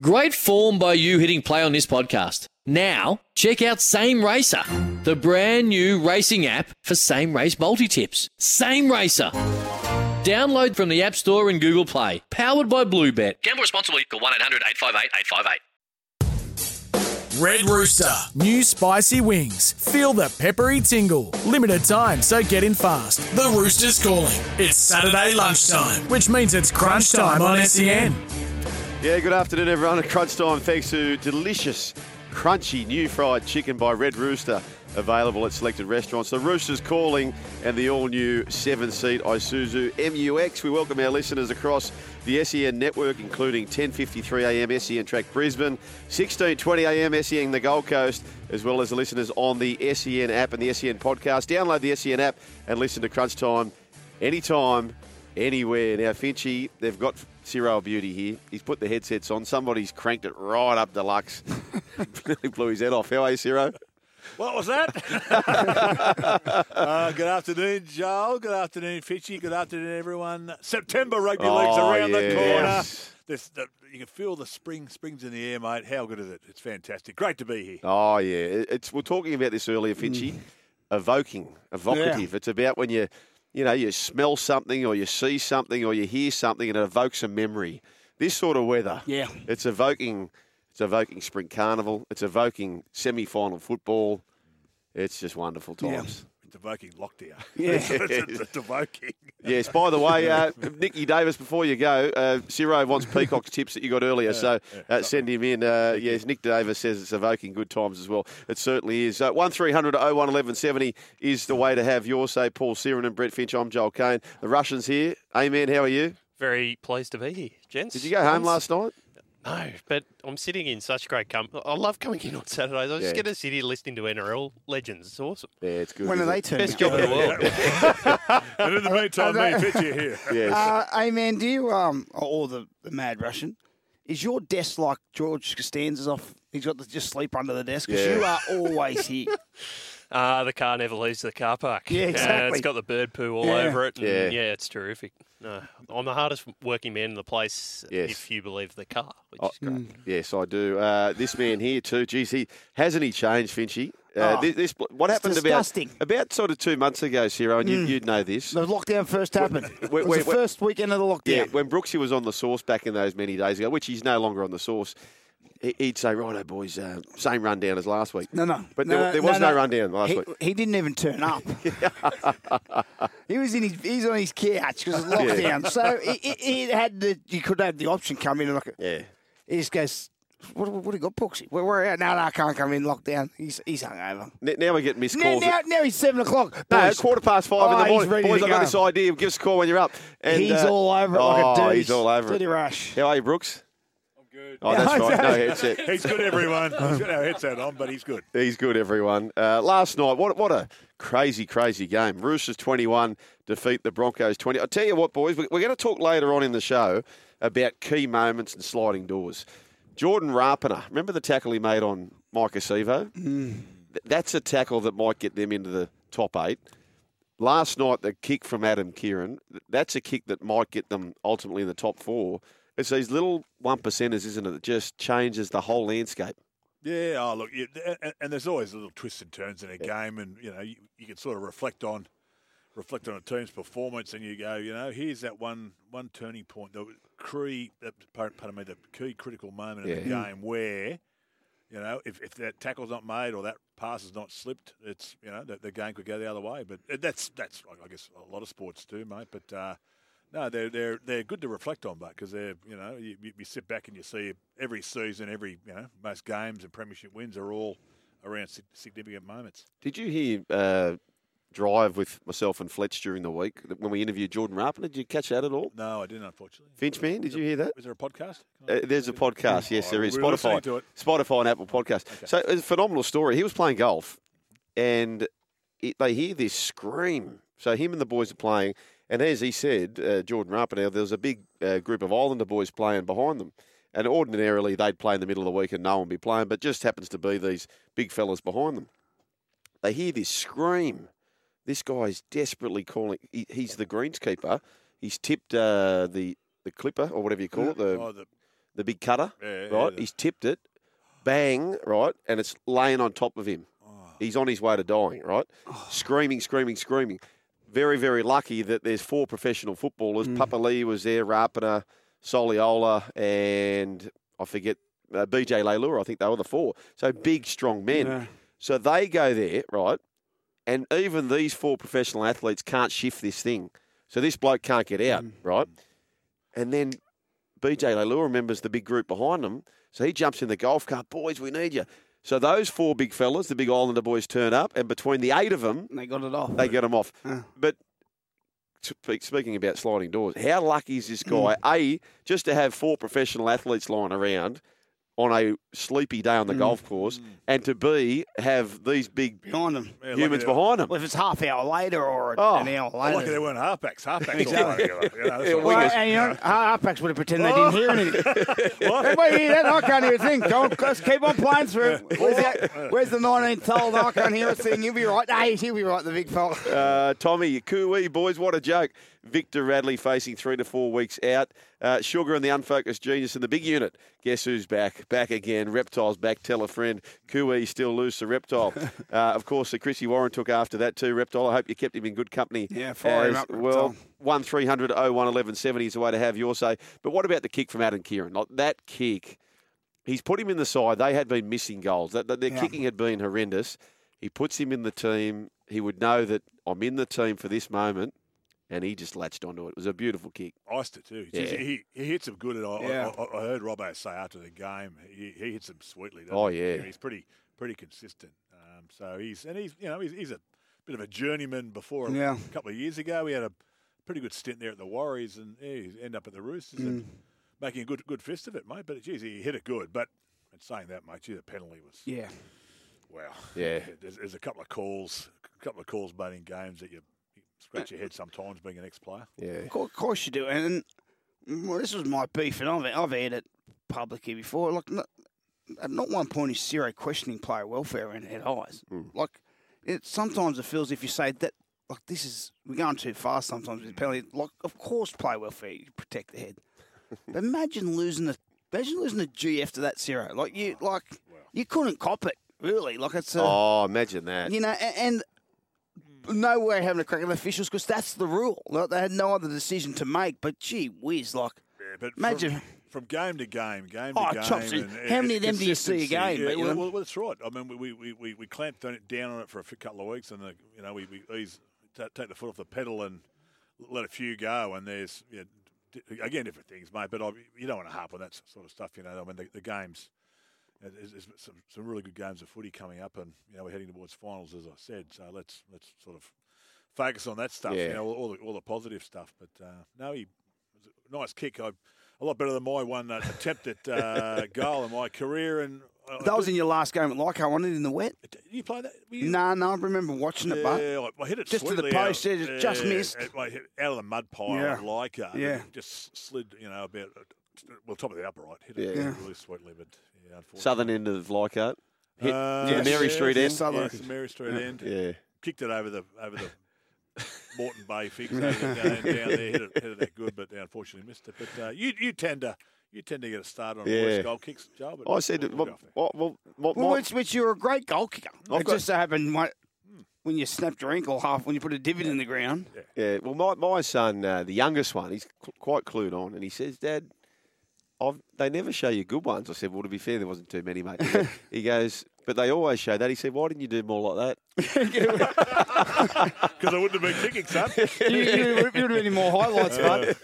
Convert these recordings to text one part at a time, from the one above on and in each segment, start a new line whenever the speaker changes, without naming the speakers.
Great form by you hitting play on this podcast. Now, check out Same Racer, the brand new racing app for same race multi tips. Same Racer. Download from the App Store and Google Play. Powered by Bluebet. Gamble responsibly. Call 1 800 858 858.
Red Rooster. New spicy wings. Feel the peppery tingle. Limited time, so get in fast. The Rooster's calling. It's Saturday lunchtime, which means it's crunch time on SEN.
Yeah, good afternoon, everyone. At crunch time, thanks to delicious, crunchy new fried chicken by Red Rooster, available at selected restaurants. The Rooster's calling and the all-new seven-seat Isuzu MUX. We welcome our listeners across the SEN network, including 10:53 a.m. SEN Track Brisbane, 16:20 a.m. SEN the Gold Coast, as well as the listeners on the SEN app and the SEN podcast. Download the SEN app and listen to Crunch Time anytime, anywhere. Now, Finchy, they've got Ciro Beauty here. He's put the headsets on. Somebody's cranked it right up deluxe. Nearly blew his head off. How are you, Ciro?
What was that? uh, good afternoon, Joel. Good afternoon, Finchy. Good afternoon, everyone. September rugby league's
Oh,
around the corner. This, the, you can feel the spring, springs in the air, mate. How good is it? It's fantastic. Great to be here.
Oh yeah, it's we're talking about this earlier, Finchy. Evoking, evocative. It's about when you, you know, you smell something or you see something or you hear something and it evokes a memory. This sort of weather,
Yeah.
it's evoking. It's evoking spring carnival. It's evoking semi-final football. It's just wonderful times.
It's evoking lockdown.
Yeah.
it's, it's, it's evoking.
Yes. By the way, uh, Nicky Davis, before you go, uh, Ciro wants Peacock's tips that you got earlier, so uh, send him in. Uh, yes, Nick Davis says it's evoking good times as well. It certainly is. Uh, one 01 1170 is the way to have your say. Paul Sironen and Brett Finch. I'm Joel Caine. The Russians here. Amen. How are you?
Very pleased to be here, gents.
Did you go home last night?
No, but I'm sitting in such great company. I love coming in on Saturdays. I just
Yeah.
get to sit here listening to NRL legends. It's awesome.
Yeah, it's good.
When are
isn't
they
it?
turning
Best job in the world.
and in the meantime, me and Finchy are here.
Yes.
Uh, hey man, do you um or the, the mad Russian? Is your desk like George Costanza's off? He's got to just sleep under the desk because
Yeah.
you are always here.
Uh, the car never leaves the car park.
Yeah,
Uh,
exactly.
it's got the bird poo all
Yeah.
over it. And
Yeah.
yeah. it's terrific. No, I'm the hardest working man in the place
Yes.
if you believe the car, which
Oh,
is great.
Yes, I do. Uh, this man here too. Geez, he hasn't he changed, Finchy? Uh,
Oh,
this, this, what happened
disgusting.
about about sort of two months ago, Ciro, and you, you'd know this.
The lockdown first happened. it was
wait,
the first weekend of the lockdown.
Yeah, when Brooksy was on the source back in those many days ago, which he's no longer on the source, he- he'd say, "Righto, boys, uh, same rundown as last week."
No, no.
But
no,
there, there was no, rundown last
he,
week.
He didn't even turn up. he was in his. He's on his couch because of lockdown. So he, he, he had the. You could have the option come in and look.
Yeah,
He just goes. What, what, do you got, Brooksy? We're, we're out. No, no, I can't come in. Lockdown. He's he's hungover.
N- now we get missed
Now,
calls.
now, now he's seven o'clock.
no, it's quarter past five
Oh,
in the
he's
morning. Boys,
to
I got
go.
this idea. Give us a call when you're up. And,
he's
uh,
all over it like
oh,
a dirty,
he's all over
dirty
it.
rush.
How are you, Brooks?
I'm good.
Oh, that's right. No headset.
He's good, everyone. He's got our headset on, but he's good.
He's good, everyone. Uh, last night, what what a crazy, crazy game. Roosters 21 defeat the Broncos 20. I'll tell you what, boys, we- we're going to talk later on in the show about key moments and sliding doors. Jordan Rapana, remember the tackle he made on Maika Sivo? Th- That's a tackle that might get them into the top eight. Last night, the kick from Adam Keighran, that's a kick that might get them ultimately in the top four. It's these little one percenters, isn't it, that just changes the whole landscape.
Yeah, oh look, you, and, and there's always little twists and turns in a game, and you know you, you can sort of reflect on reflect on a team's performance, and you go, you know, here's that one one turning point, the key, pardon me, the key critical moment in the game where, you know, if, if that tackle's not made or that pass is not slipped, it's you know the, the game could go the other way. But uh, that's that's I guess a lot of sports do, mate. But uh, no, they're they're they're good to reflect on, but because they're you know you, you sit back and you see every season, every you know most games and premiership wins are all around significant moments.
Did you hear uh, drive with myself and Fletch during the week when we interviewed Jordan Rapana. Did you catch that at all?
No, I didn't, unfortunately.
Finch man, did you hear that?
Is there a podcast?
Uh, there's a podcast, yes,
Oh,
there is.
we're
Spotify,
to it.
Spotify and Apple Podcast. So it's a phenomenal story. He was playing golf, and it, they hear this scream. So him and the boys are playing, and as he said, uh, Jordan Rapana, there was a big uh, group of Islander boys playing behind them. And ordinarily they'd play in the middle of the week and no one would be playing, but just happens to be these big fellas behind them. They hear this scream. This guy's desperately calling. He, he's the greenskeeper. He's tipped uh, the the clipper or whatever you call it, the
Oh, the,
the big cutter,
Yeah, yeah,
right?
the-
He's tipped it, bang, right, and it's laying on top of him.
Oh.
He's on his way to dying, right? Screaming, screaming, screaming. Very, very lucky that there's four professional footballers.
Mm.
Papalii was there, Rapana, Soliola, and I forget uh, BJ Leilua. I think they were the four. So big, strong men. So they go there, right? And even these four professional athletes can't shift this thing. So this bloke can't get out, right? And then BJ Leilua remembers the big group behind him. So he jumps in the golf cart. Boys, we need you. So those four big fellas, the big Islander boys, turn up, and between the eight of them,
They got it off.
they get them off. Uh. But speaking about sliding doors, how lucky is this mm. guy? A, just to have four professional athletes lying around on a sleepy day on the golf course, and to B, have these big
behind them.
Yeah,
humans
they-
behind them.
Well, if it's half hour later or
Oh.
an hour
Oh, lucky
later.
they weren't halfbacks. Halfbacks.
Exactly.
you know,
Yeah,
Well,
right.
and you know, halfbacks would have pretended they didn't hear anything.
What?
Everybody hear that? I can't hear a thing. Go on, just keep on playing through. Where's the, where's the 19th hole? I can't hear a thing. You'll be right. Hey, he'll be right, the big fella.
Uh, Tommy, Cooey, boys, what a joke. Victor Radley facing three to four weeks out. Uh, Sugar and the unfocused genius in the big unit. Guess who's back? Back again. Reptile's back. Tell a friend. Cooey still loose. The reptile. uh, of course, the Chrissy Warren took after that too. Reptile. I hope you kept him in good company.
Yeah, fire him up,
Well, one 300 01 1170 is the way to have your say. But what about the kick from Adam Keighran? Like that kick. He's put him in the side. They had been missing goals. That, that their
Yeah.
kicking had been horrendous. He puts him in the team. He would know that I'm in the team for this moment, and he just latched onto it. It was a beautiful kick.
Iced it too.
Yeah.
He, he hits them good. And I,
Yeah.
I, I, I heard Robbo say after the game, he, he hits them sweetly.
Oh,
he?
yeah.
he's pretty pretty consistent. Um, so he's and he's you know he's, he's a bit of a journeyman. Before
Yeah.
a couple of years ago, he had a pretty good stint there at the Warriors, and yeah, he's end up at the Roosters and
Mm.
making a good good fist of it, mate. But geez, he hit it good. But in saying that, mate, gee, the penalty was
Yeah.
wow.
Yeah.
There's, there's a couple of calls, a couple of calls made in games that you, you scratch your head sometimes being an ex-player.
Yeah.
Of course, you do. And well, this was my beef, and I've, I've aired it publicly before. Like, not, at not one point is Ciro questioning player welfare in at eyes. Hmm. Like, it sometimes it feels if you say that, like, this is, we're going too fast sometimes with penalty. Like, of course, player welfare, you protect the head. but imagine losing the, imagine losing the GF to that Ciro. Like, you, like, you couldn't cop it, really. Like, it's a.
Oh, imagine that.
You know, a- and, no way having a crack at officials because that's the rule. Like, they had no other decision to make. But gee whiz, like
Yeah, but
Imagine-
from, from game to game, game
Oh,
to game.
chops,
and,
how many of them do you see a game,
Yeah, well, well, that's right. I mean, we we, we, we clamped down on it for a couple of weeks, and the, you know we we ease, ta take the foot off the pedal and let a few go. And there's you know, again different things, mate. But I, you don't want to harp on that sort of stuff. You know, I mean the, the games. There's, there's some, some really good games of footy coming up, and you know we're heading towards finals, as I said. So let's let's sort of focus on that stuff.
Yeah.
You know, all, all the all the positive stuff. But uh, no, he was a nice kick. I, a lot better than my one uh, attempt at uh, goal in my career. And uh,
that was in your last game at Leichhardt, wasn't it, in the wet?
Did you play that? Were you-
No, no, I remember watching it, but
yeah, I, I hit it
Just to the post,
out,
yeah, just- missed.
it- I hit out of the mud pile
Yeah.
at Leica.
Yeah.
just slid, you know, about well top of the upright. Hit it
Yeah.
really sweetly, but yeah, unfortunately.
Southern end of Leichhardt. Hit
Uh,
to the Mary
yes,
Street
yes,
end.
Southern.
Yes, the Mary Street end.
Yeah.
Kicked it over the over the Moreton Bay fix over down, down there. Hit it, hit it that good, but unfortunately missed it. But uh, you you tend to you tend to get a start on
Yeah.
voice goal kicks, Joe. But
I said,
we'll-
well,
we'll
my-
which, which you're a great goal kicker.
I've
it
got-
just so happened my, when you snapped your ankle half when you put a divot in the ground.
Yeah, well, my, my son, uh, the youngest one, he's cl- quite clued on, and he says, Dad, I've, they never show you good ones. I said, well, to be fair, there wasn't too many, mate. He goes- He goes, but they always show that. He said, "Why didn't you do more like that?"
Because I wouldn't have been kicking, son.
you, you, would have been any more highlights, bud.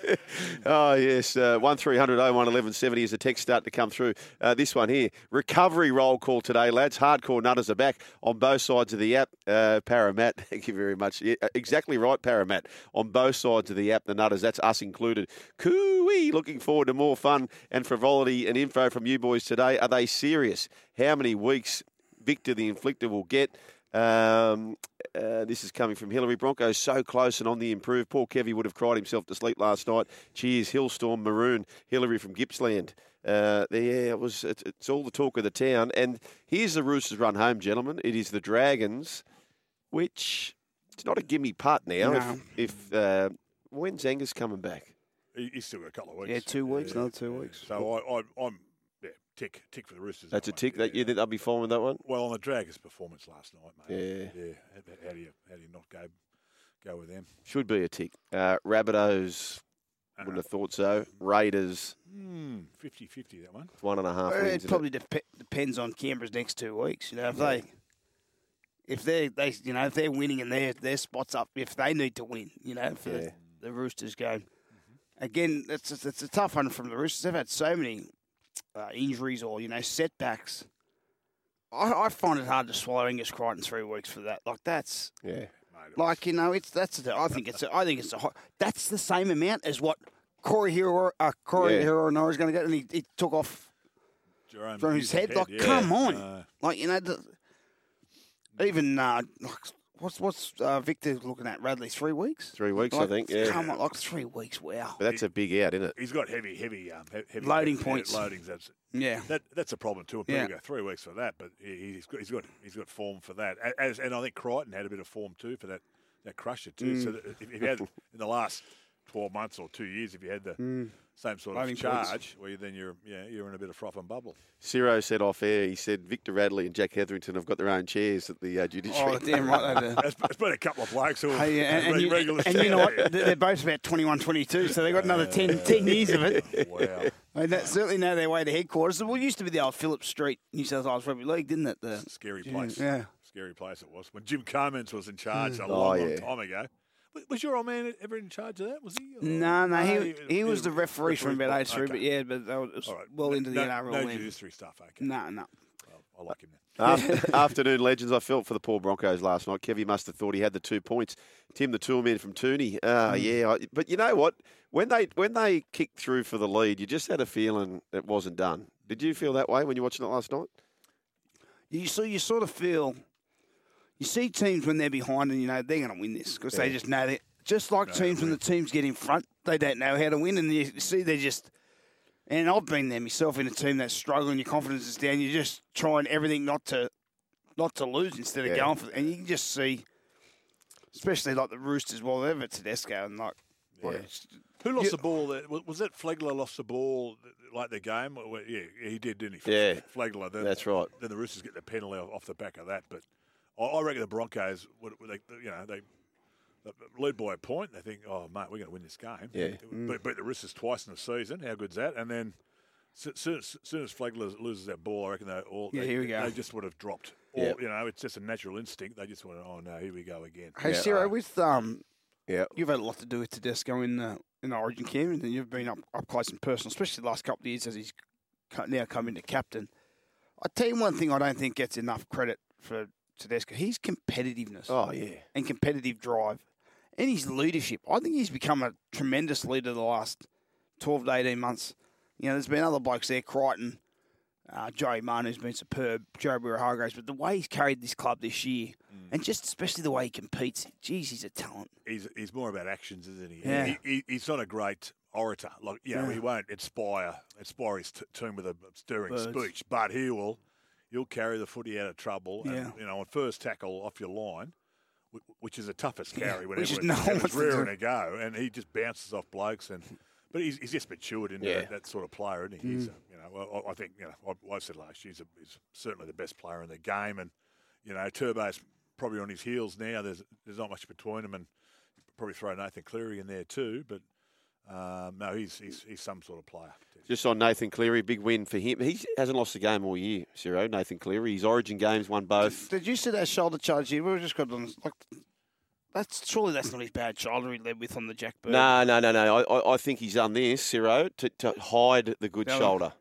Oh, yes. Uh, 1300 01 1170 is a text start to come through. Uh, this one here. Recovery roll call today, lads. Hardcore nutters are back on both sides of the app. Uh, Paramat, thank you very much. Yeah, uh, exactly right, Paramat. On both sides of the app, the nutters, that's us included. Cooey, looking forward to more fun and frivolity and info from you boys today. Are they serious? How many weeks Victor the Inflictor will get? Um, uh, this is coming from Hillary. Broncos so close and on the improve. Paul Kevy would have cried himself to sleep last night. Cheers, Hillstorm Maroon. Hillary from Gippsland. Uh, there it was. It's, it's all the talk of the town. And here's the Roosters run home, gentlemen. It is the Dragons, which it's not a gimme putt now.
No.
If, if uh, when's Angus coming back?
He's still got a couple of weeks.
Yeah, two weeks, another two weeks.
So I, I, I'm yeah, tick, tick for the Roosters.
That's a
one.
tick. That you think they'll be fine with that one?
Well, on the Dragons' performance last night, mate.
Yeah.
Yeah. How, how do you how do you not go go with them?
Should be a tick. Uh, Rabbitohs, wouldn't have thought so. Raiders,
Hmm, 50-50 that one.
one and a half
Uh,
wins.
It
isn't
probably dep- depends on Canberra's next two weeks. You know, if they, if they, they, you know, if they're winning and their their spots up, if they need to win, you know, for
Yeah.
the, the Roosters going. Again, it's it's it's a tough one from the Roosters. They've had so many uh, injuries or you know setbacks. I, I find it hard to swallow Angus Crichton three weeks for that. Like that's
Yeah.
Like you know, it's that's the, I think it's a, I think it's a hot, that's the same amount as what Corey Hero uh, Corey
Yeah.
Hero Hero is going to get, and he, he took off
Jerome
from his
Hughes'
head. Like,
yeah.
come on,
Uh,
like you know, the, even uh, like, what's what's uh, Victor looking at? Radley three weeks.
Three weeks, I think. Yeah.
Come on, like three weeks. Wow.
But that's a big out, isn't it?
he's got heavy, heavy, um, heavy
Loading
yeah,
points.
Loadings. That's
Yeah.
that. That's a problem too. People
Yeah.
go three weeks for that, but he- he's got he's got he's got form for that. As, and I think Crichton had a bit of form too for that that crusher too.
Mm.
So that if, if you had in the last twelve months or two years, if you had the same sort.
Loading
of
points.
charge, well, then you're yeah you're in a bit of froth and bubble.
Ciro said off air, he said Victor Radley and Jack Hetherington have got their own chairs at the uh, judiciary.
Oh damn right they do.
There's, there's been a couple of blokes who
Hey,
have
and, and, you, and you know what? They're they're both about 21, 22, so they've got another 10, 10 years of it.
Wow.
They know- certainly know their way to headquarters. Well, it used to be the old Phillips Street New South Wales Rugby League, didn't it? The,
Scary place.
yeah.
Scary place it was. When Jim Comans was in charge a
Oh,
long,
yeah.
long time ago. Was- Was your old man ever in charge of that? Was he? Or-
No, no, he,
Oh,
he was the referee from about 83, but
Okay.
yeah, but that was
All right.
well
No-
into the
no,
NRL
No
then.
judiciary stuff. Okay.
No, no.
Well, I like him. Then.
After, afternoon legends, I felt for the poor Broncos last night. Kevy must have thought he had the two points. Tim, the toolman from Tooney. Ah,
Mm.
yeah. I, but you know what? When they when they kicked through for the lead, you just had a feeling it wasn't done. Did you feel that way when you were watching it last night?
You so you sort of feel, you see teams when they're behind and you know they're going to win this because they just know that. Just like teams when the teams get in front, they don't know how to win, and you see they're just. And I've been there myself in a team that's struggling. Your confidence is down. You're just trying everything not to, not to lose instead of
Yeah.
going for. It. And you can just see, especially like the Roosters. Well, they're at Tedesco and like, like,
Who lost
You-
the ball? There? Was was that Flegler lost the ball like the game? Yeah, he did, didn't he?
Yeah.
Flegler. Then,
That's right.
Then the Roosters get the penalty off off the back of that. But I, I reckon the Broncos would, would they, you know, they. they Lead by a point, they think, "Oh, mate, we're going to win this game."
Yeah.
beat, beat the Roosters twice in the season. How good's that? And then, as soon as, soon as Flegler loses that ball, I reckon they all
Yeah,
they,
here we go.
they just would have dropped. Or,
Yeah.
you know, it's just a natural instinct. They just went, "Oh no, here we go again."
hey,
Yeah.
Ciro, with um,
Yeah.
you've had a lot to do with Tedesco in the in the Origin camp, and you've been up, up close and personal, especially the last couple of years as he's now come into captain. I tell you one thing, I don't think gets enough credit for Tedesco. His competitiveness
Oh yeah.
and competitive drive, and his leadership. I think he's become a tremendous leader the last twelve to eighteen months. You know, there's been other blokes there, Crichton, uh, Joey Martin, who's been superb, Jared Waerea-Hargreaves, but the way he's carried this club this year, and just especially the way he competes, geez, he's a talent.
he's he's more about actions, isn't he?
Yeah.
He, he, he's not a great orator. Like you know,
Yeah.
he won't inspire inspire his t- team with a stirring
Words.
speech, but he will he'll carry the footy out of trouble.
Yeah.
And, you know, on first tackle off your line, which is the toughest carry when
which is
everyone's,
no one
everyone's
to
rearing
do.
to go, and he just bounces off blokes and. But he's, he's just matured into
Yeah.
that, that sort of player, isn't he? He's,
Mm.
a, you know, I I think you know I, I said last year he's, a, he's certainly the best player in the game, and you know Turbo's probably on his heels now. There's there's not much between them, and probably throw Nathan Cleary in there too. But Um, no, he's, he's he's some sort of player.
Just on Nathan Cleary, big win for him. He hasn't lost a game all year, Ciro. Nathan Cleary. His Origin games won both.
Did you see that shoulder charge here? We were just got on like. That's surely that's not his bad shoulder he led with on the Jack Bird.
No, no, no, no. I, I, I think he's done this, Ciro, to, to hide the good
No.
shoulder.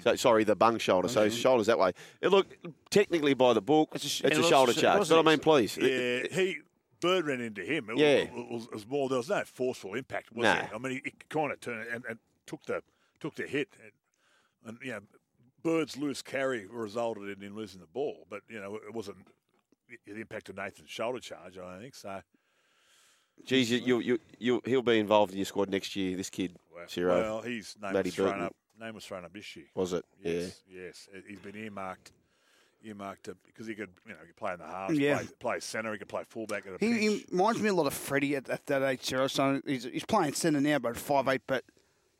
So, sorry, the bung shoulder. So his shoulder's that way. Uh, Look, technically by the book, it's
It's
a,
a sh-
shoulder charge.
was
But I mean, please.
Yeah, he Bird ran into him. It,
Yeah.
was, was, was more. There was no forceful impact, was
No.
there? I mean, it, he kind of turned and, and took the took the hit, and, and you know, Bird's loose carry resulted in him losing the ball. But you know, it wasn't the impact of Nathan's shoulder charge. I don't think so.
Geez, you, you, you, he'll be involved in your squad next year, this kid,
Well,
Ciro.
well his name
Matty
was thrown
Burton.
up. Name was thrown up this year.
was it?
Yes, yes. He's been earmarked. Earmarked to, because he could, you know, he could play in the halves,
Yeah.
play, play centre, he could play fullback at a
He,
pinch.
he reminds me a lot of Freddie at, at that age, Sarah. So he's, he's playing centre now, but five eight. But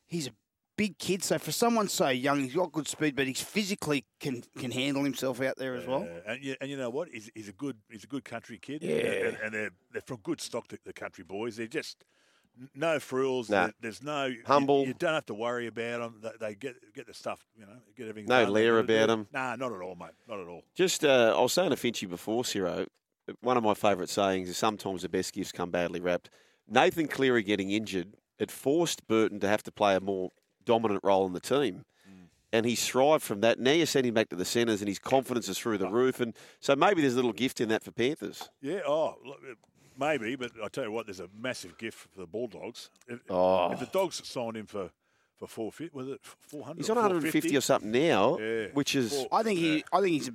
he's a big kid. So for someone so young, he's got good speed, but he's physically can can handle himself out there as well.
Uh, and, you, and you know what? He's, he's a good he's a good country kid.
Yeah.
And, and they're they're from good stock. The, the country boys. They're just no frills.
Nah.
There- There's no
Humble.
You, don't have to worry about them. They, they get get the stuff. You know, get everything.
No
done.
leer
They-
about 'em.
Nah, not at all, mate. Not at all.
Just, uh, I was saying to Finchy before, Ciro, one of my favourite sayings is sometimes the best gifts come badly wrapped. Nathan Cleary getting injured, it forced Burton to have to play a more dominant role in the team. And he thrived from that. Now you send him back to the centres and his confidence is through the roof. And so maybe there's a little gift in that for Panthers.
Yeah. Oh, look, uh, maybe. But I tell you what, there's a massive gift for the Bulldogs. If,
Oh.
if the oh. Dogs signed him for for four fifty, was it four hundred?
He's on 150 or something now,
Yeah.
which is.
Four-
I think he. I think he's. A,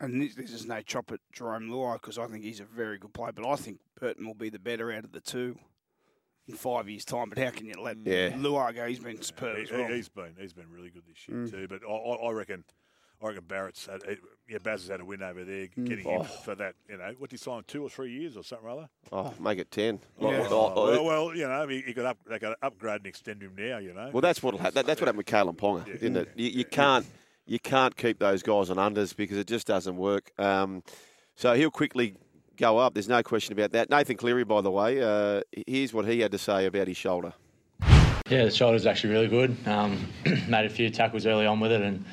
and this, this is no chop at Jarome Luai because I think he's a very good player. But I think Burton will be the better out of the two in five years' time. But how can you let
Yeah.
Luai go? He's been superb
He,
as well.
has been he's been really good this year mm. too. But I, I I reckon I reckon Barrett's had yeah Baz has had a win over there, getting him for that. You know what did he sign two or three years or something or other.
Oh, make it 10.
Yeah.
Like-
Oh, well, well, you know he, he could up they got to upgrade and extend him now. You know.
Well, that's what'll that, that's what happened with Kalyn Ponga, didn't it? You, you can't you can't keep those guys on unders because it just doesn't work. Um, so he'll quickly go up. There's no question about that. Nathan Cleary, by the way, uh, here's what he had to say about his shoulder.
Yeah, the shoulder's actually really good. Um, made a few tackles early on with it and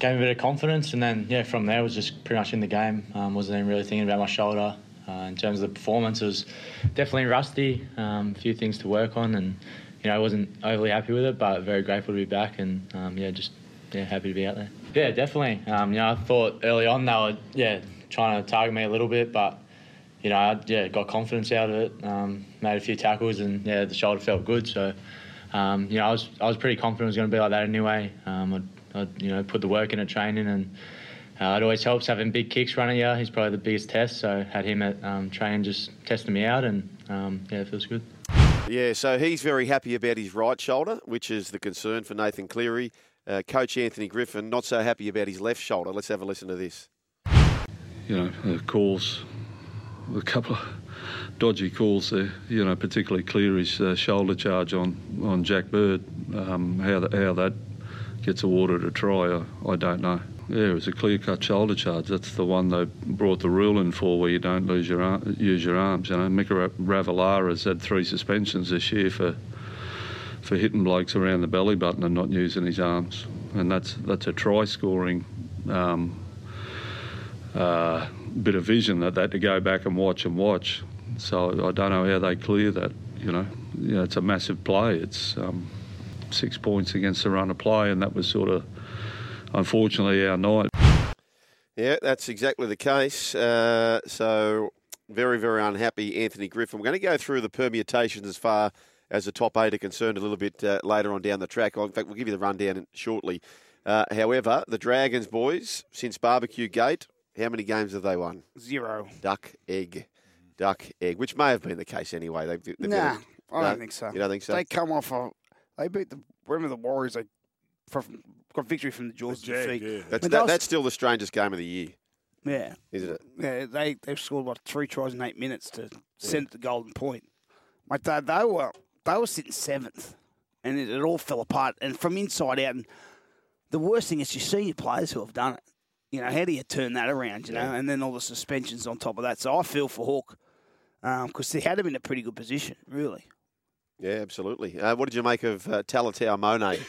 gave me a bit of confidence. And then, yeah, from there was just pretty much in the game. Um, wasn't even really thinking about my shoulder. Uh, in terms of the performance, it was definitely rusty. Um, a few things to work on, and you know, I wasn't overly happy with it, but very grateful to be back. And um, yeah, just yeah, happy to be out there. Yeah, definitely. Um, you know, I thought early on they were yeah trying to target me a little bit, but you know, I yeah, got confidence out of it. Um, made a few tackles, and yeah, the shoulder felt good. So, um, you know, I was I was pretty confident it was going to be like that anyway. Um, I'd, I'd you know put the work in at training, and uh, it always helps having big kicks running you. He's probably the biggest test. So had him at um, training just testing me out, and um, yeah, it feels good.
Yeah, so he's very happy about his right shoulder, which is the concern for Nathan Cleary. Uh, Coach Anthony Griffin not so happy about his left shoulder. Let's have a listen to this.
you know, uh, calls, a couple of dodgy calls there, you know, particularly Cleary's uh, shoulder charge on, on Jack Bird. Um, how, that, how that gets awarded a try, I, I don't know. Yeah, it was a clear-cut shoulder charge. That's the one they brought the rule in for, where you don't lose your ar- use your arms. You know, Mika Ra- Ravalawa's had three suspensions this year for for hitting blokes around the belly button and not using his arms, and that's that's a try scoring um, uh, bit of vision that they had to go back and watch and watch. So I don't know how they clear that. You know, you know it's a massive play. It's um, six points against the run of play, and that was sort of unfortunately our night.
Yeah, that's exactly the case. Uh, so, very, very unhappy, Anthony Griffin. We're going to go through the permutations as far as the top eight are concerned a little bit uh, later on down the track. In fact, we'll give you the rundown shortly. Uh, however, the Dragons boys, since Barbecue Gate, how many games have they won?
Zero.
Duck, egg, duck, egg, which may have been the case anyway. They've, they've
Nah,
got-
I
No?
don't think so.
You don't think so?
They come off. A, they beat the. Remember the Warriors? They from, got victory from the jaws of
Jag,
defeat.
yeah.
That's, that,
that was-
that's still the strangest game of the year,
Yeah,
isn't it?
yeah. They they scored what three tries in eight minutes to send it to golden point. Mate, they, they were they were sitting seventh, and it, it all fell apart. And from inside out, and the worst thing is you see your players who have done it. You know, how do you turn that around? You know, and then all the suspensions on top of that. So I feel for Hawk because um, they had him in a pretty good position, really.
Yeah, absolutely. Uh, what did you make of uh, Talatau Amone?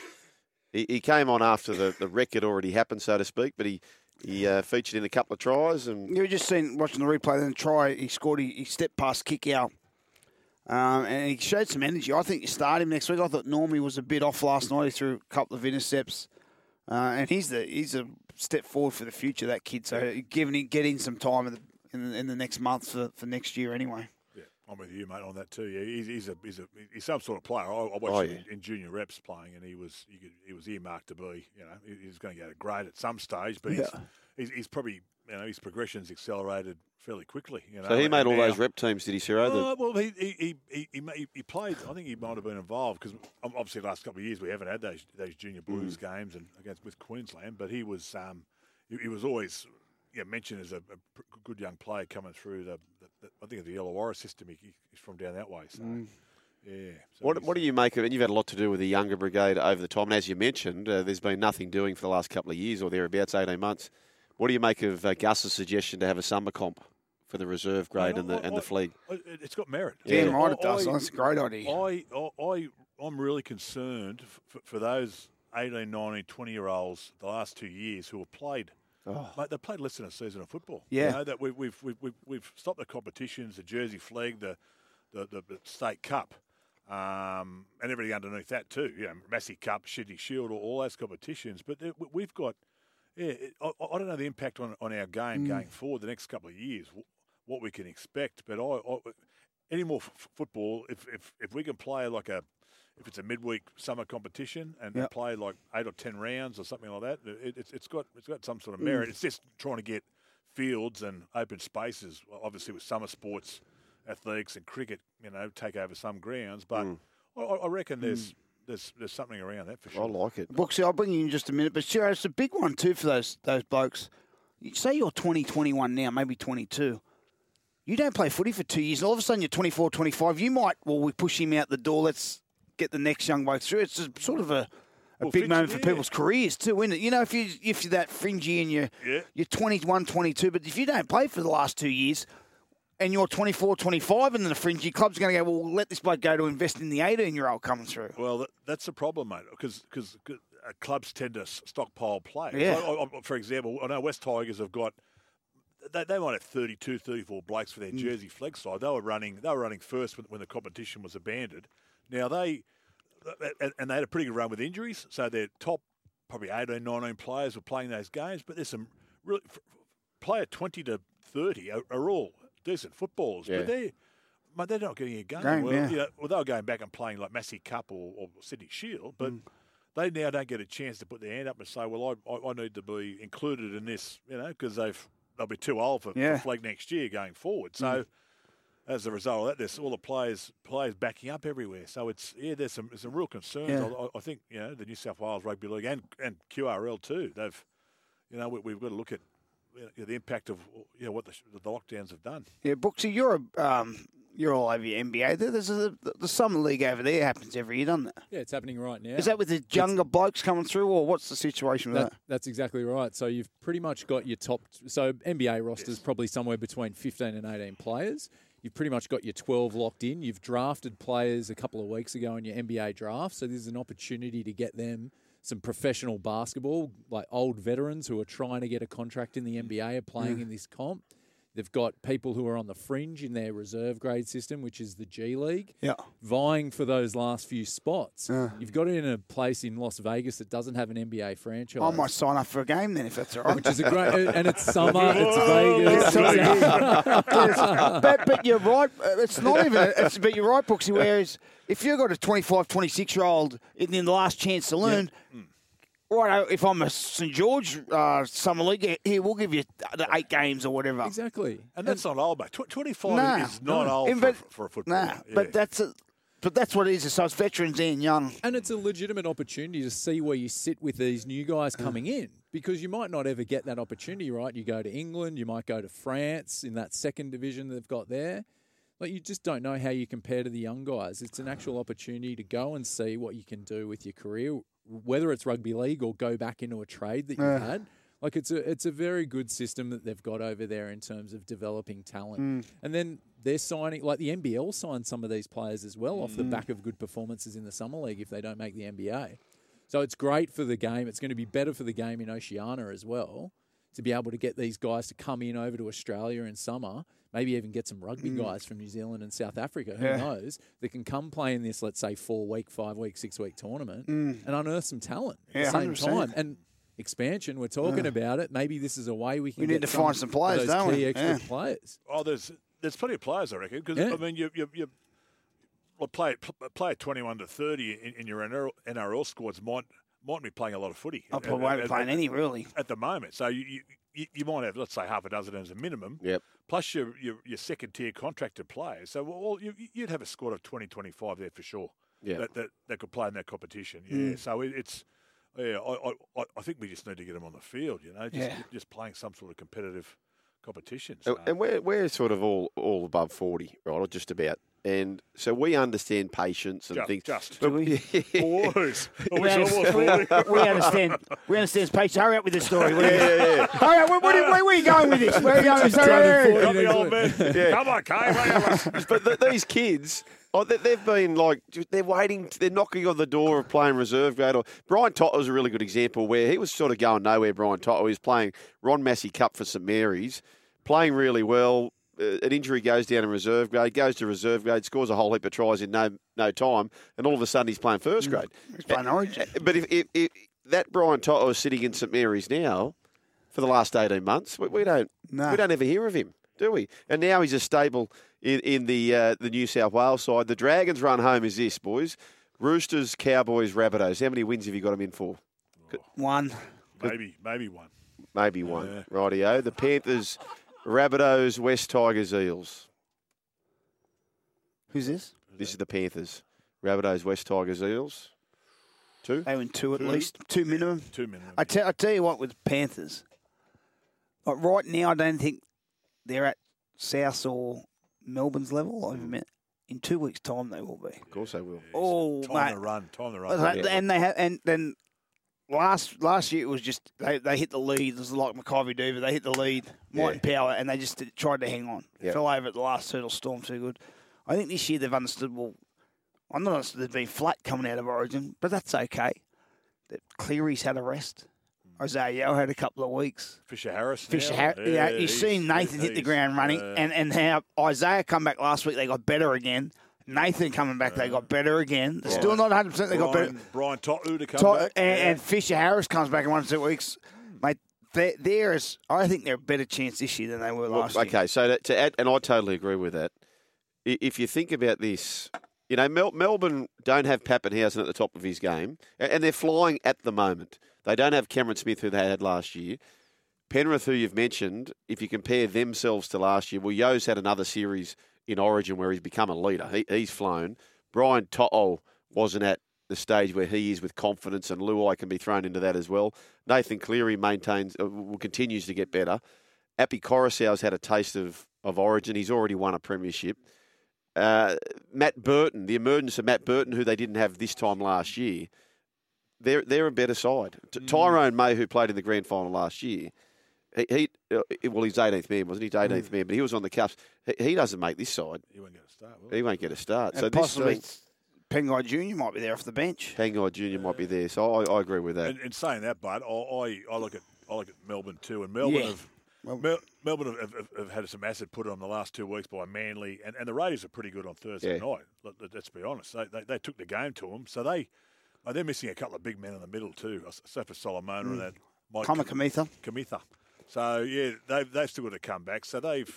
he, he came on after the, the wreck had already happened, so to speak, but he he uh, featured in a couple of tries and
You were just seen watching the replay. Then the try he scored. He, he stepped past kick out, um, and he showed some energy. I think you start him next week. I thought Normie was a bit off last night. He threw a couple of intercepts, uh, and he's the he's a step forward for the future. That kid. So giving him getting some time in the, in the, in the next month for, for next year anyway.
Yeah, I'm with you, mate, on that too. Yeah, he's, he's a he's a he's some sort of player. I, I watched
Oh,
him in, in junior reps playing, and he was he, could, he was earmarked to be. You know, he, he's going to get a grade at some stage, but he's, he's he's probably you know his progression's accelerated fairly quickly. You know,
so he made all
now-
those rep teams, did he, Ciro?
Uh, well, he he, he, he, he he played. I think he might have been involved because obviously the last couple of years we haven't had those those junior blues
Mm.
games and against with Queensland. But he was um, he, he was always yeah, mentioned as a, a good young player coming through the, the, the I think the Illawarra system. He, he's from down that way. So yeah. So
What, what do you make of it? And you've had a lot to do with the younger brigade over the time. And as you mentioned, uh, there's been nothing doing for the last couple of years or thereabouts, 18 months. What do you make of uh, Gus's suggestion to have a summer comp for the reserve grade and the and the fleet?
I- it- It's got merit.
Yeah.
Damn right it does.
I-
That's a great idea.
I, I, I, I'm really concerned for, for those 18, 19, 20 year olds the last two years who have played. Mate, they played less than a season of football.
Yeah.
You know, that we, we've, we've, we've, we've stopped the competitions, the Jersey Flegg, the, the, the, State Cup, um, and everything underneath that too. You know, Massey Cup, Sydney Shield, all, all those competitions. But we- we've got, yeah, it, I, I don't know the impact on, on our game going forward the next couple of years, what we can expect. But I, I any more f- football, if, if if we can play like a, if it's a midweek summer competition and
Yep.
play like eight or ten rounds or something like that, it, it's it's got it's got some sort of merit. Mm. It's just trying to get fields and open spaces. Obviously, with summer sports, athletics and cricket, you know, take over some grounds. But mm. I, I reckon mm. there's there's there's something around that for sure.
I like it.
Brooksy, I'll bring you in just a minute, but sure, it's a big one too for those those blokes. You say you're 20, 21 now, maybe 22. You don't play footy for two years, and all of a sudden you're 24, 25. You might, well, we push him out the door. Let's get the next young bloke through. It's sort of a, a
Well,
big moment for
yeah.
people's careers too, isn't it? You know, if you if you're that fringy and you're
Yeah.
you're 21, 22, but if you don't play for the last two years. And you're 24, 25, and then the fringy club's going to go, well, let this bloke go to invest in the 18 year old coming through.
Well, that, that's the problem, mate, because because uh, clubs tend to stockpile players.
Yeah.
I- I- for example, I know West Tigers have got. They, they might have 32, 34 blokes for
Mm.
their Jersey Flegg side. They were running. They were running first when, when the competition was abandoned. Now they, and- and they had a pretty good run with injuries. So their top probably 18, 19 players were playing those games. But there's some really player twenty to thirty are, are all decent footballers.
Yeah.
But they. Mate, they're not getting a game.
Game,
well,
yeah.
you know, well, they were going back and playing like Massey Cup or, or Sydney Shield, but
Mm.
they now don't get a chance to put their hand up and say, "Well, I, I, I need to be included in this," you know, because they've they'll be too old for,
Yeah.
for Flegg next year going forward. So, as a result of that, there's all the players players backing up everywhere. So it's yeah, there's some there's some real concerns.
Yeah.
I, I think you know the New South Wales Rugby League and and QRL too. They've you know we, we've got to look at you know, the impact of you know what the, the lockdowns have done.
Yeah, Brooksy, you're a um, you're all over your NBA. There's a, the summer league over there happens every year, doesn't it?
Yeah, it's happening right now.
Is that with the younger blokes coming through, or what's the situation with
That,
that?
that's exactly right. So you've pretty much got your top. So NBA roster's probably somewhere between 15 and 18 players. You've pretty much got your 12 locked in. You've drafted players a couple of weeks ago in your NBA draft. So this is an opportunity to get them some professional basketball, like old veterans who are trying to get a contract in the NBA are playing in this comp. They've got people who are on the fringe in their reserve grade system, which is the G League
Yeah.
vying for those last few spots. You've got it in a place in Las Vegas that doesn't have an NBA franchise.
I might sign up for a game then if that's all right.
Which is a great, and it's summer, it's Vegas.
but, but you're right. uh, It's not even. It's, but you're right, Brooksy. Whereas if you've got a 25, 26 year old in the last chance to learn, right? If I'm a St George uh, summer league, here we'll give you the eight games or whatever.
exactly.
And that's not old, mate. Tw- 25
Nah,
is not
no.
old
And
for,
but-
for a footballer.
Nah,
Yeah.
but that's a, but that's what it is. So it's veterans and young.
And it's a legitimate opportunity to see where you sit with these new guys coming in because you might not ever get that opportunity, right? You go to England, you might go to France in that second division they've got there. Like you just don't know how you compare to the young guys. It's an actual opportunity to go and see what you can do with your career, whether it's rugby league or go back into a trade that you've had. Like it's a it's a very good system that they've got over there in terms of developing talent. Mm. And then they're signing like the NBL signed some of these players as well off the mm. back of good performances in the summer league if they don't make the NBA. So it's great for the game. It's going to be better for the game in Oceania as well to be able to get these guys to come in over to Australia in summer. Maybe even get some rugby mm. guys from New Zealand and South Africa. Who
Yeah.
knows? That can come play in this, let's say, four week, five week, six week tournament mm. and unearth some talent at
Yeah,
the same
100%.
time. And expansion, we're talking about it. Maybe this is a way we can
We need
get
to find some players,
those
don't
key
we?
extra
Yeah.
players.
Oh, there's there's plenty of players, I reckon. Because
Yeah.
I mean, you you, you well, play pl- play 21 to 30 in, in your NRL, NRL squads might might be playing a lot of footy.
I
at-
probably won't be
at-
playing
at-
any, really.
at the moment. So you, you- you you might have let's say half a dozen as a minimum.
Yep.
Plus your your, your second tier contracted players. So well, you, you'd have a squad of 20, 25 there for sure.
Yeah.
That, that that could play in that competition. Yeah.
Mm.
So it, it's. Yeah, I, I, I- I think we just need to get them on the field. You know, just
Yeah.
just playing some sort of competitive competition.
And-
So.
And we're, we're sort of all, all above 40, right, or just about. And so we understand patience and
Ju-
things.
just.
But-
Boys,
We,
wish I
understand, we, we understand. We understand. Patience. Hurry up with the story. will
yeah, yeah, yeah.
Hurry up. Where, where, where, where are you going with this? Where are you going with this? Hurry, hurry,
Got
hurry.
the old man.
Yeah.
Come on, Kay.
but th- these kids, oh, they, they've been like, they're waiting, they're knocking on the door of playing reserve grade. Or Brian To'o was a really good example where he was sort of going nowhere. Brian To'o, he was playing Ron Massey Cup for St Mary's, playing really well. Uh, an injury goes down in reserve grade, goes to reserve grade, scores a whole heap of tries in no no time, and all of a sudden he's playing first grade.
He's playing Origin.
But if, if, if that Brian To'o is sitting in St Mary's now for the last eighteen months, we, we don't
No.
we don't ever hear of him, do we? And now he's a stable in, in the uh, the New South Wales side. The Dragons' run home is this, boys: Roosters, Cowboys, Rabbitohs. How many wins have you got them in for?
One.
Maybe, maybe one.
Maybe one.
Yeah.
Rightio. The Panthers, Rabbitohs, West Tigers, Eels.
Who's this?
This is the Panthers. Rabbitohs, West Tigers, Eels. Two.
They win two at
Two.
least. Two minimum.
Two minimum.
I tell, I tell you what, with Panthers, like right now, I don't think they're at South or Melbourne's level. I've met. In two weeks' time, they will be.
Of course they will.
Oh,
time
mate.
to run. Time to run.
And they have, and then last last year it was just they, they hit the lead. It was like Mackay Duva. They hit the lead, might and power, and they just did- tried to hang on.
Yeah.
Fell over at the last hurdle, storm too good. I think this year they've understood. Well, I'm not understood they've been flat coming out of Origin, but that's okay. That Cleary's had a rest. Isaiah Yeo had a couple of weeks.
Fisher Harris.
Fisher. Harris, yeah, you've seen Nathan hit the ground running,
uh,
and and how Isaiah come back last week. They got better again. Nathan coming back, they got better again. They're still not 100. percent They got better.
Brian, Brian To'o to come
Tot-
back.
and,
yeah.
and Fisher Harris comes back in one or two weeks, hmm. mate. There, there is, I think they're a better chance this year than they were
Well,
last year.
okay, so to, to add, and I totally agree with that. I- If you think about this, you know, Mel, Melbourne don't have Papenhuyzen at the top of his game, a- and they're flying at the moment. They don't have Cameron Smith, who they had last year. Penrith, who you've mentioned, if you compare themselves to last year, well, Yeo's had another series in Origin where he's become a leader. He, he's flown. Brian To'o wasn't at the stage where he is with confidence, and Luai can be thrown into that as well. Nathan Cleary maintains, uh, will continues to get better. Api Koroisau's had a taste of, of Origin. He's already won a premiership. Uh, Matt Burton, the emergence of Matt Burton, who they didn't have this time last year, they're they're a better side. T- Tyrone May, who played in the grand final last year, he, he uh, well, he's 18th man, wasn't he? He's 18th man, but he was on the cusp. He, he doesn't make this side.
He won't get a start. Will he?
He won't get a start.
And
so this
possibly
uh,
Pangai Junior might be there off the bench.
Pangai Junior might be there. So I, I agree with that.
And, and saying that, but I, I, I look at I look at Melbourne too, and Melbourne
Yeah.
have. Mel- Melbourne have, have, have had some acid put on the last two weeks by Manly, and, and the Raiders are pretty good on Thursday
Yeah.
night. Let, let- let's be honest, they, they, they took the game to them, so they uh, they're missing a couple of big men in the middle too, except for Solomona and that Mike
Comer Kamitha.
Kamitha. So yeah, they've they've still got to come back. So they've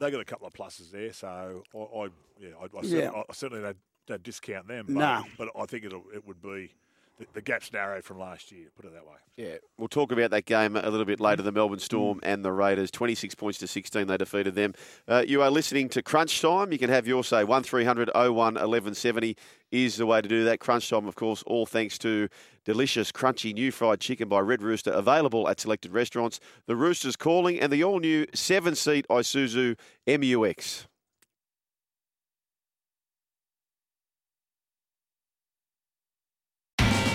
they got a couple of pluses there. So I, I yeah, I, I,
Yeah.
Certainly, I certainly don't, don't discount them. But,
No.
but I think it'll it would be the, the gap's narrow from last year. Put it that way.
Yeah, we'll talk about that game a little bit later. The Melbourne Storm and the Raiders, twenty-six points to sixteen, they defeated them. Uh, you are listening to Crunch Time. You can have your say. One 01 1170 is the way to do that. Crunch Time, of course, all thanks to delicious, crunchy new fried chicken by Red Rooster, available at selected restaurants. The Roosters calling, and the all-new seven-seat Isuzu MUX.